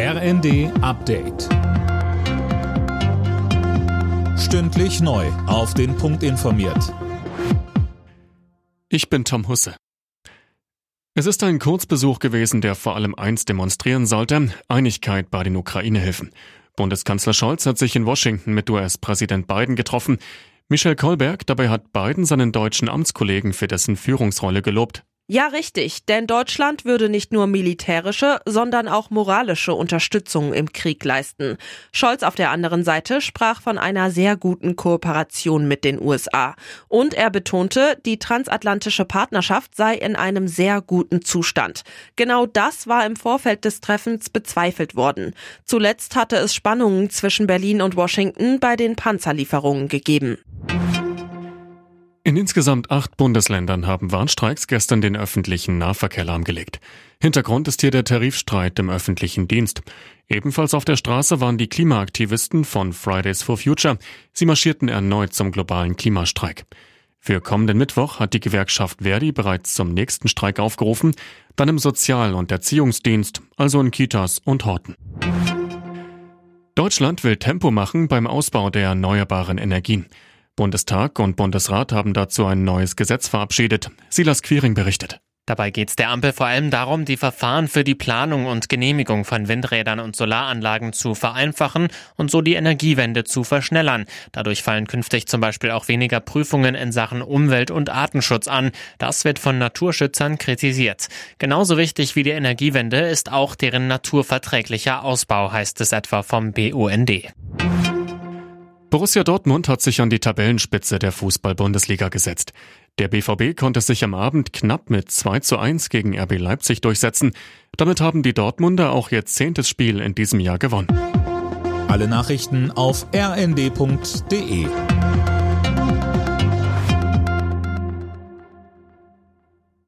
RND Update. Stündlich neu. Auf den Punkt informiert. Ich bin Tom Husse. Es ist ein Kurzbesuch gewesen, der vor allem eins demonstrieren sollte: Einigkeit bei den Ukraine-Hilfen. Bundeskanzler Scholz hat sich in Washington mit US-Präsident Biden getroffen. Michel Kolberg dabei hat Biden seinen deutschen Amtskollegen für dessen Führungsrolle gelobt. Ja, richtig, denn Deutschland würde nicht nur militärische, sondern auch moralische Unterstützung im Krieg leisten. Scholz auf der anderen Seite sprach von einer sehr guten Kooperation mit den USA. Und er betonte, die transatlantische Partnerschaft sei in einem sehr guten Zustand. Genau das war im Vorfeld des Treffens bezweifelt worden. Zuletzt hatte es Spannungen zwischen Berlin und Washington bei den Panzerlieferungen gegeben. In insgesamt acht Bundesländern haben Warnstreiks gestern den öffentlichen Nahverkehr lahmgelegt. Hintergrund ist hier der Tarifstreit im öffentlichen Dienst. Ebenfalls auf der Straße waren die Klimaaktivisten von Fridays for Future. Sie marschierten erneut zum globalen Klimastreik. Für kommenden Mittwoch hat die Gewerkschaft Verdi bereits zum nächsten Streik aufgerufen, dann im Sozial- und Erziehungsdienst, also in Kitas und Horten. Deutschland will Tempo machen beim Ausbau der erneuerbaren Energien. Bundestag und Bundesrat haben dazu ein neues Gesetz verabschiedet. Silas Quiring berichtet. Dabei geht es der Ampel vor allem darum, die Verfahren für die Planung und Genehmigung von Windrädern und Solaranlagen zu vereinfachen und so die Energiewende zu verschnellern. Dadurch fallen künftig zum Beispiel auch weniger Prüfungen in Sachen Umwelt- und Artenschutz an. Das wird von Naturschützern kritisiert. Genauso wichtig wie die Energiewende ist auch deren naturverträglicher Ausbau, heißt es etwa vom BUND. Borussia Dortmund hat sich an die Tabellenspitze der Fußball-Bundesliga gesetzt. Der BVB konnte sich am Abend knapp mit 2 zu 1 gegen RB Leipzig durchsetzen. Damit haben die Dortmunder auch ihr zehntes Spiel in diesem Jahr gewonnen. Alle Nachrichten auf rnd.de